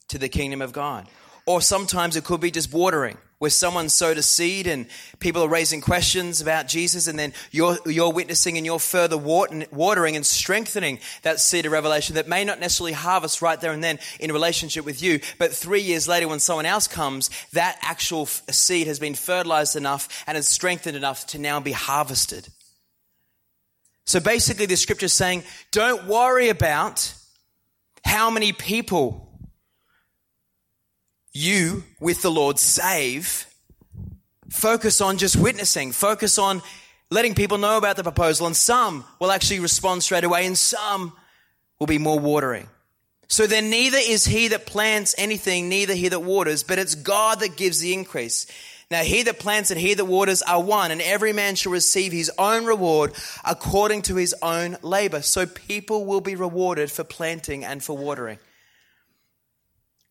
to the kingdom of God. Or sometimes it could be just watering where someone sowed a seed and people are raising questions about Jesus, and then you're, you're witnessing and you're further watering and strengthening that seed of revelation that may not necessarily harvest right there and then in relationship with you, but three years later when someone else comes, that actual seed has been fertilized enough and is strengthened enough to now be harvested. So basically, the scripture is saying, don't worry about how many people you with the Lord save, focus on just witnessing, focus on letting people know about the proposal, and some will actually respond straight away, and some will be more watering. So then neither is he that plants anything, neither he that waters, but it's God that gives the increase. Now he that plants and he that waters are one, and every man shall receive his own reward according to his own labor. So people will be rewarded for planting and for watering.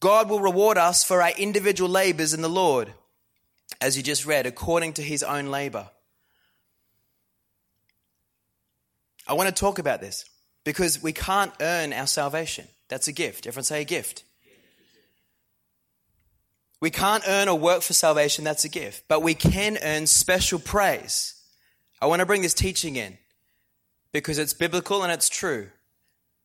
God will reward us for our individual labors in the Lord, as you just read, according to his own labor. I want to talk about this because we can't earn our salvation. That's a gift. Everyone say a gift. We can't earn or work for salvation, that's a gift. But we can earn special praise. I want to bring this teaching in because it's biblical and it's true.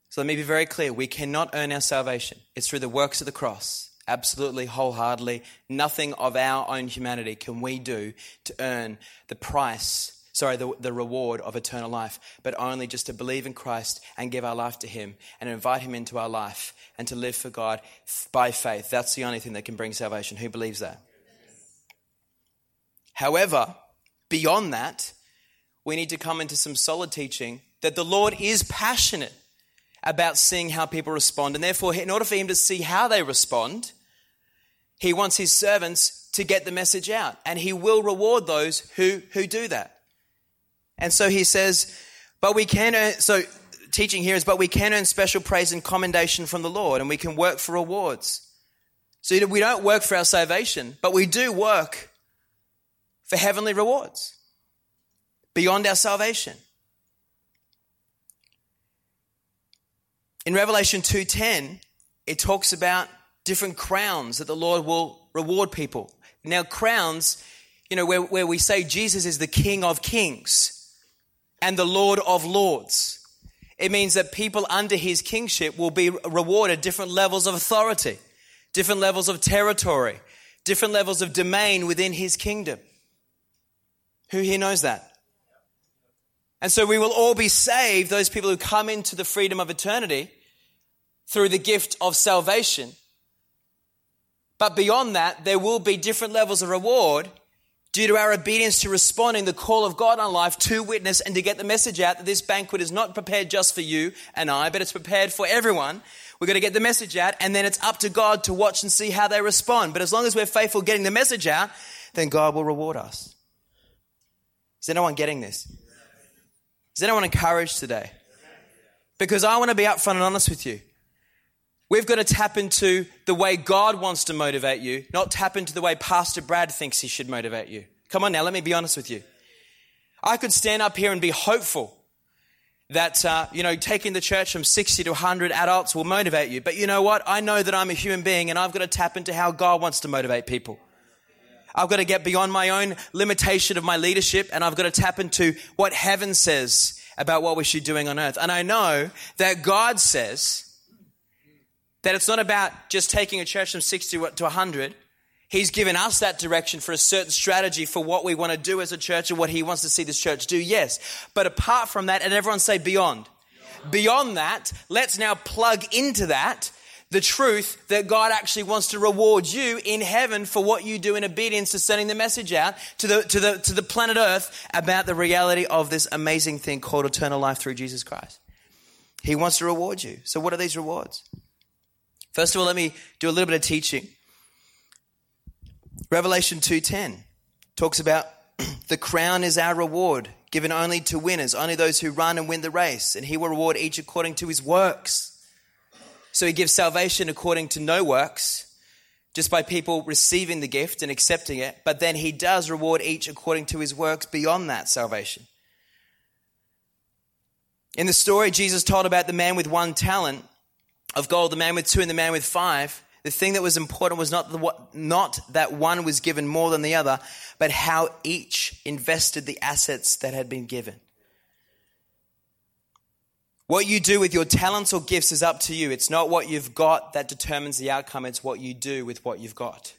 So let me be very clear. We cannot earn our salvation. It's through the works of the cross. Absolutely, wholeheartedly. Nothing of our own humanity can we do to earn the price, sorry, the, the reward of eternal life, but only just to believe in Christ and give our life to Him and invite Him into our life and to live for God by faith. That's the only thing that can bring salvation. Who believes that? However, beyond that, we need to come into some solid teaching that the Lord is passionate about seeing how people respond. And therefore, in order for him to see how they respond, he wants his servants to get the message out. And he will reward those who, who do that. And so he says, but we can earn, so teaching here is, but we can earn special praise and commendation from the Lord, and we can work for rewards. So we don't work for our salvation, but we do work for heavenly rewards beyond our salvation. In Revelation 2:10, it talks about different crowns that the Lord will reward people. Now, crowns, you know, where, where we say Jesus is the King of Kings and the Lord of Lords. It means that people under his kingship will be rewarded different levels of authority, different levels of territory, different levels of domain within his kingdom. Who here knows that? And so we will all be saved, those people who come into the freedom of eternity, through the gift of salvation. But beyond that, there will be different levels of reward due to our obedience to responding the call of God on life to witness and to get the message out that this banquet is not prepared just for you and I, but it's prepared for everyone. We're going to get the message out and then it's up to God to watch and see how they respond. But as long as we're faithful getting the message out, then God will reward us. Is anyone getting this? Is anyone encouraged today? Because I want to be upfront and honest with you. We've got to tap into the way God wants to motivate you, not tap into the way Pastor Brad thinks he should motivate you. Come on now, let me be honest with you. I could stand up here and be hopeful that, uh, you know, taking the church from 60 to 100 adults will motivate you. But you know what? I know that I'm a human being and I've got to tap into how God wants to motivate people. I've got to get beyond my own limitation of my leadership and I've got to tap into what heaven says about what we should be doing on earth. And I know that God says that it's not about just taking a church from 60 to 100. He's given us that direction for a certain strategy for what we want to do as a church and what he wants to see this church do, yes. But apart from that, and everyone say beyond. Beyond, beyond that, let's now plug into that the truth that God actually wants to reward you in heaven for what you do in obedience to sending the message out to the, to the, to the planet Earth about the reality of this amazing thing called eternal life through Jesus Christ. He wants to reward you. So, what are these rewards? First of all, let me do a little bit of teaching. Revelation 2:10 talks about [clears throat] the crown is our reward, given only to winners, only those who run and win the race, and he will reward each according to his works. So he gives salvation according to no works, just by people receiving the gift and accepting it, but then he does reward each according to his works beyond that salvation. In the story Jesus told about the man with one talent of gold, the man with two, and the man with five, the thing that was important was not, the, not that one was given more than the other, but how each invested the assets that had been given. What you do with your talents or gifts is up to you. It's not what you've got that determines the outcome, it's what you do with what you've got.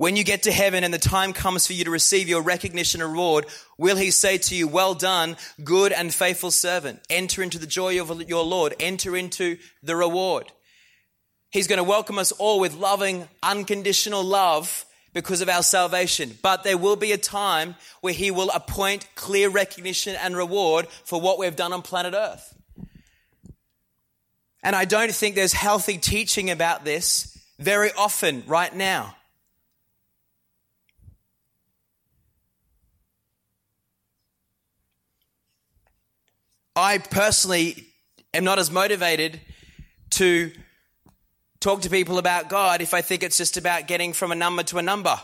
When you get to heaven and the time comes for you to receive your recognition and reward, will he say to you, Well done, good and faithful servant? Enter into the joy of your Lord, enter into the reward. He's going to welcome us all with loving, unconditional love because of our salvation. But there will be a time where He will appoint clear recognition and reward for what we've done on planet Earth. And I don't think there's healthy teaching about this very often right now. I personally am not as motivated to talk to people about God if I think it's just about getting from a number to a number.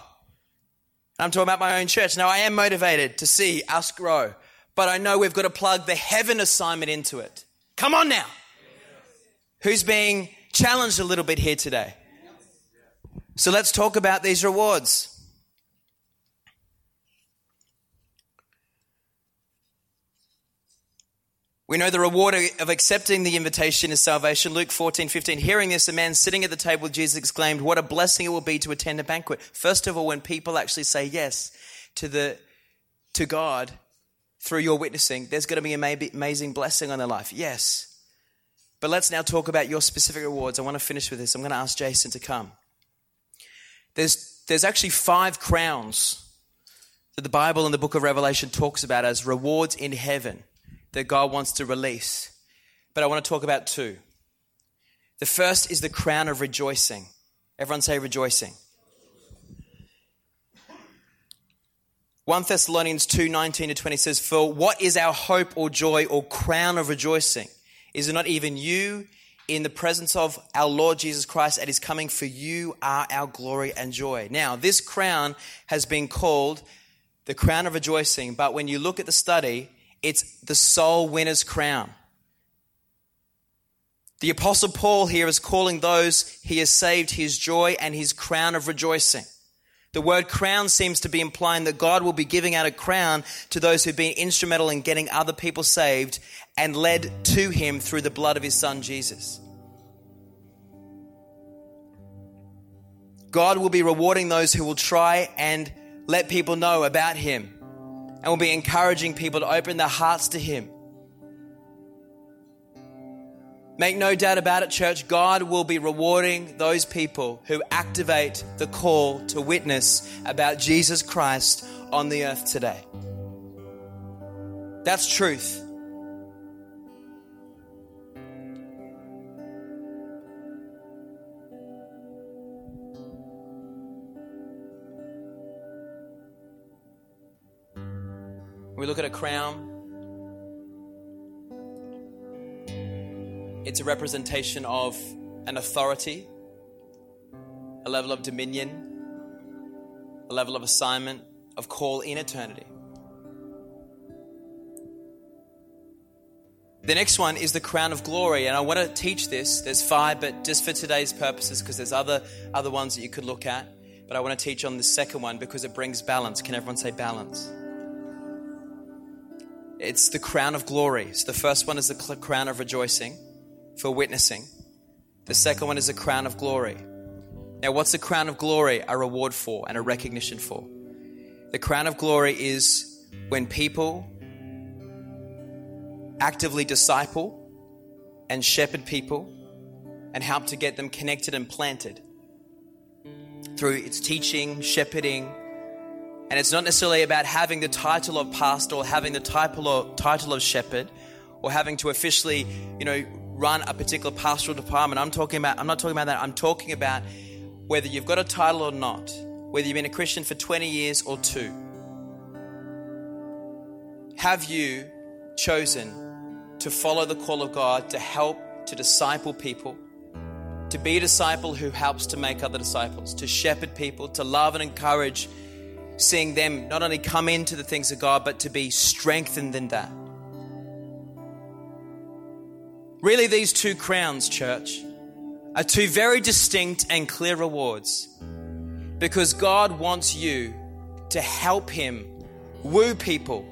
I'm talking about my own church. Now, I am motivated to see us grow, but I know we've got to plug the heaven assignment into it. Come on now. Who's being challenged a little bit here today? So let's talk about these rewards. We know the reward of accepting the invitation is salvation. Luke 14, 15. Hearing this, a man sitting at the table with Jesus exclaimed, What a blessing it will be to attend a banquet. First of all, when people actually say yes to, the, to God through your witnessing, there's going to be an amazing blessing on their life. Yes. But let's now talk about your specific rewards. I want to finish with this. I'm going to ask Jason to come. There's, there's actually five crowns that the Bible and the book of Revelation talks about as rewards in heaven that God wants to release. But I want to talk about two. The first is the crown of rejoicing. Everyone say rejoicing. 1 Thessalonians 2 19 to 20 says, For what is our hope or joy or crown of rejoicing? Is it not even you in the presence of our Lord Jesus Christ at his coming? For you are our glory and joy. Now, this crown has been called the crown of rejoicing, but when you look at the study, it's the soul winner's crown. The Apostle Paul here is calling those he has saved his joy and his crown of rejoicing. The word crown seems to be implying that God will be giving out a crown to those who've been instrumental in getting other people saved and led to him through the blood of his son Jesus. God will be rewarding those who will try and let people know about him and we'll be encouraging people to open their hearts to Him. Make no doubt about it, church, God will be rewarding those people who activate the call to witness about Jesus Christ on the earth today. That's truth. We look at a crown, it's a representation of an authority, a level of dominion, a level of assignment, of call in eternity. The next one is the crown of glory, and I want to teach this. There's five, but just for today's purposes, because there's other other ones that you could look at. But I want to teach on the second one because it brings balance. Can everyone say balance? It's the crown of glory. So the first one is the crown of rejoicing for witnessing. The second one is the crown of glory. Now, what's the crown of glory a reward for and a recognition for? The crown of glory is when people actively disciple and shepherd people and help to get them connected and planted through its teaching, shepherding. And it's not necessarily about having the title of pastor or having the title of, title of shepherd or having to officially, you know, run a particular pastoral department. I'm talking about I'm not talking about that. I'm talking about whether you've got a title or not, whether you've been a Christian for 20 years or 2. Have you chosen to follow the call of God to help to disciple people? to be a disciple who helps to make other disciples, to shepherd people, to love and encourage, seeing them not only come into the things of God, but to be strengthened in that. Really, these two crowns, church, are two very distinct and clear rewards because God wants you to help Him woo people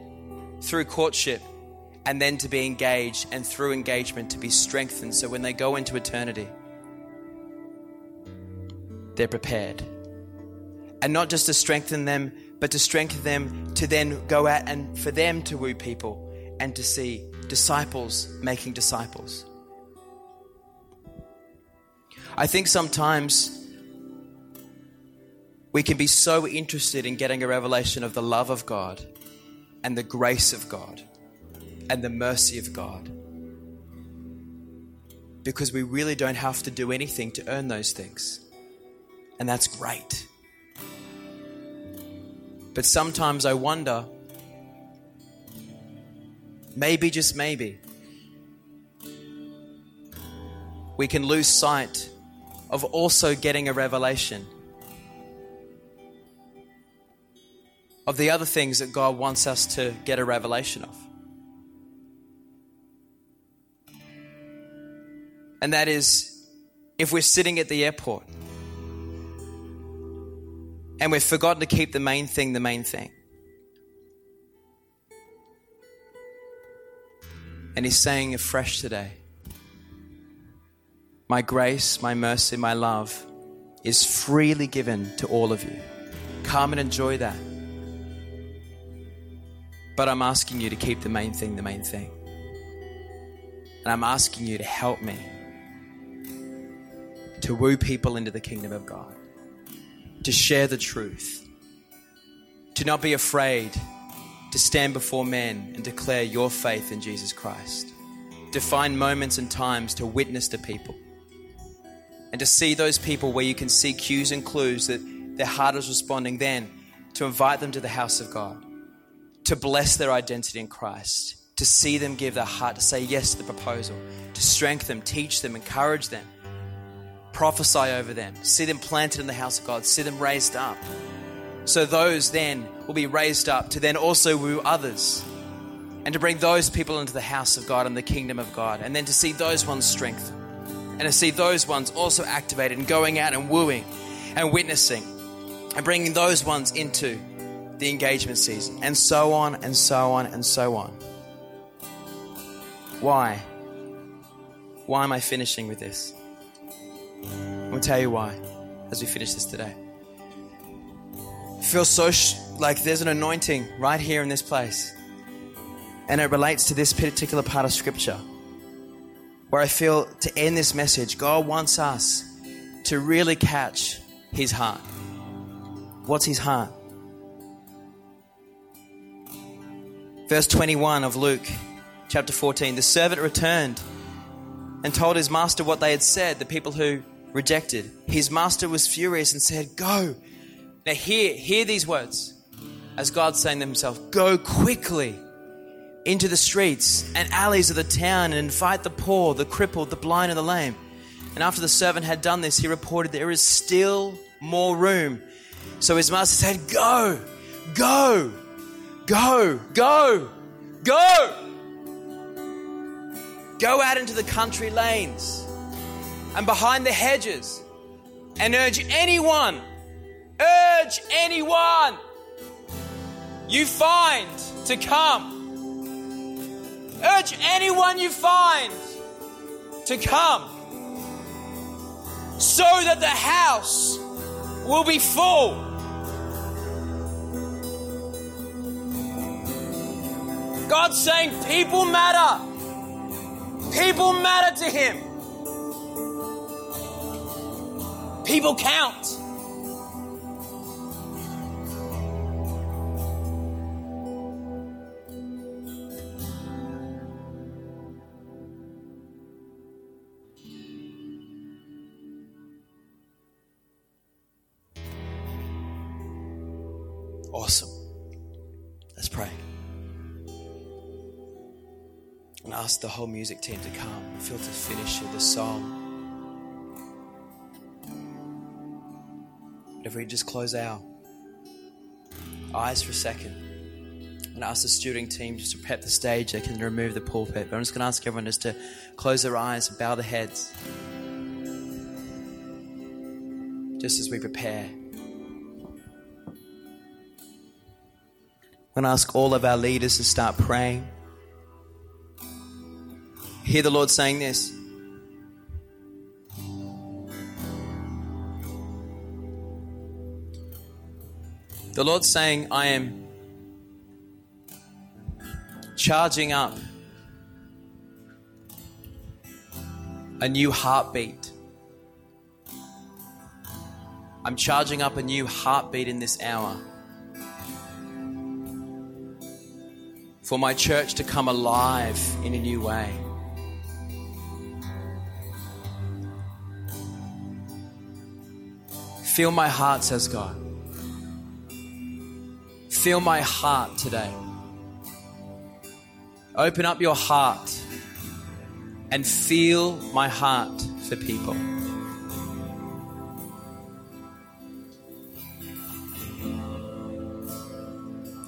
through courtship and then to be engaged and through engagement to be strengthened so when they go into eternity they're prepared. And not just to strengthen them, but to strengthen them to then go out and for them to woo people and to see disciples making disciples. I think sometimes we can be so interested in getting a revelation of the love of God and the grace of God and the mercy of God because we really don't have to do anything to earn those things and that's great. But sometimes I wonder maybe, just maybe, we can lose sight of also getting a revelation of the other things that God wants us to get a revelation of. And that is if we're sitting at the airport and we've forgotten to keep the main thing the main thing. And he's saying afresh today My grace, my mercy, my love is freely given to all of you. Come and enjoy that. But I'm asking you to keep the main thing the main thing. And I'm asking you to help me to woo people into the kingdom of God to share the truth, to not be afraid to stand before men and declare your faith in Jesus Christ, to find moments and times to witness to people, and to see those people where you can see cues and clues that their heart is responding, then to invite them to the house of God, to bless their identity in Christ, to see them give their heart, to say yes to the proposal, to strengthen them, teach them, encourage them prophesy over them, see them planted in the house of God, see them raised up. So those then will be raised up to then also woo others and to bring those people into the house of God and the kingdom of God, and then to see those ones strengthened and to see those ones also activated and going out and wooing and witnessing and bringing those ones into the engagement season, and so on and so on and so on. Why? Why am I finishing with this? To tell you why as we finish this today. It feels so sh- like there's an anointing right here in this place. And it relates to this particular part of Scripture where I feel to end this message, God wants us to really catch His heart. What's His heart? Verse 21 of Luke chapter 14 The servant returned and told his master what they had said, the people who rejected. His master was furious and said, Go. Now, hear, hear these words as God's saying to himself, Go quickly into the streets and alleys of the town and invite the poor, the crippled, the blind, and the lame. And after the servant had done this, he reported, There is still more room. So his master said, Go, go, go, go, go. Go out into the country lanes and behind the hedges and urge anyone, urge anyone you find to come. Urge anyone you find to come so that the house will be full. God's saying people matter. People matter to him. People count. Awesome. Let's pray. And ask the whole music team to come. I feel to finish with the song. If we just close our eyes for a second and ask the stewarding team just to prep the stage, they can remove the pulpit. But I'm just going to ask everyone just to close their eyes and bow their heads. Just as we prepare. I'm going to ask all of our leaders to start praying. Hear the Lord saying this. The Lord's saying, I am charging up a new heartbeat. I'm charging up a new heartbeat in this hour. For my church to come alive in a new way. Feel my heart, says God. Feel my heart today. Open up your heart and feel my heart for people.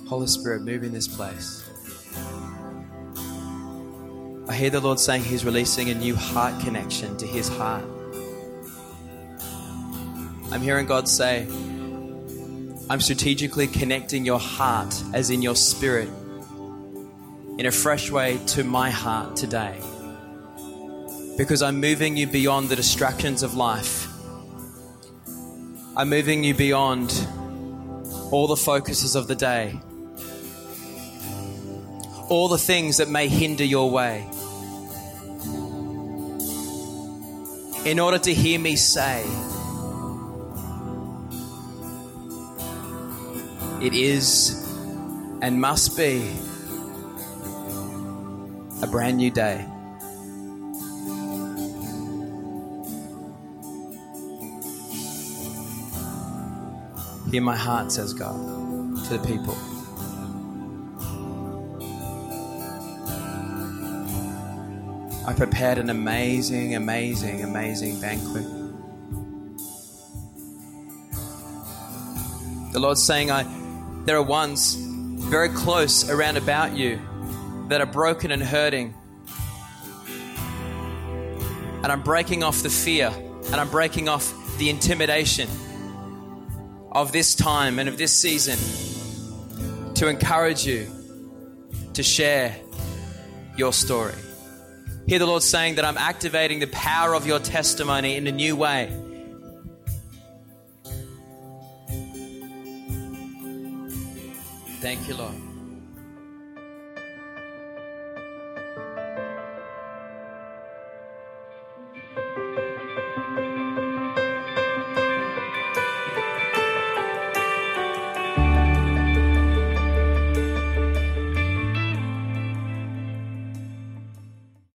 Holy Spirit, move in this place. I hear the Lord saying He's releasing a new heart connection to His heart. I'm hearing God say, I'm strategically connecting your heart, as in your spirit, in a fresh way to my heart today. Because I'm moving you beyond the distractions of life. I'm moving you beyond all the focuses of the day, all the things that may hinder your way. In order to hear me say, It is and must be a brand new day. Hear my heart, says God, to the people. I prepared an amazing, amazing, amazing banquet. The Lord's saying, I, there are ones very close around about you that are broken and hurting. And I'm breaking off the fear and I'm breaking off the intimidation of this time and of this season to encourage you to share your story. Hear the Lord saying that I'm activating the power of your testimony in a new way. Thank you, Lord.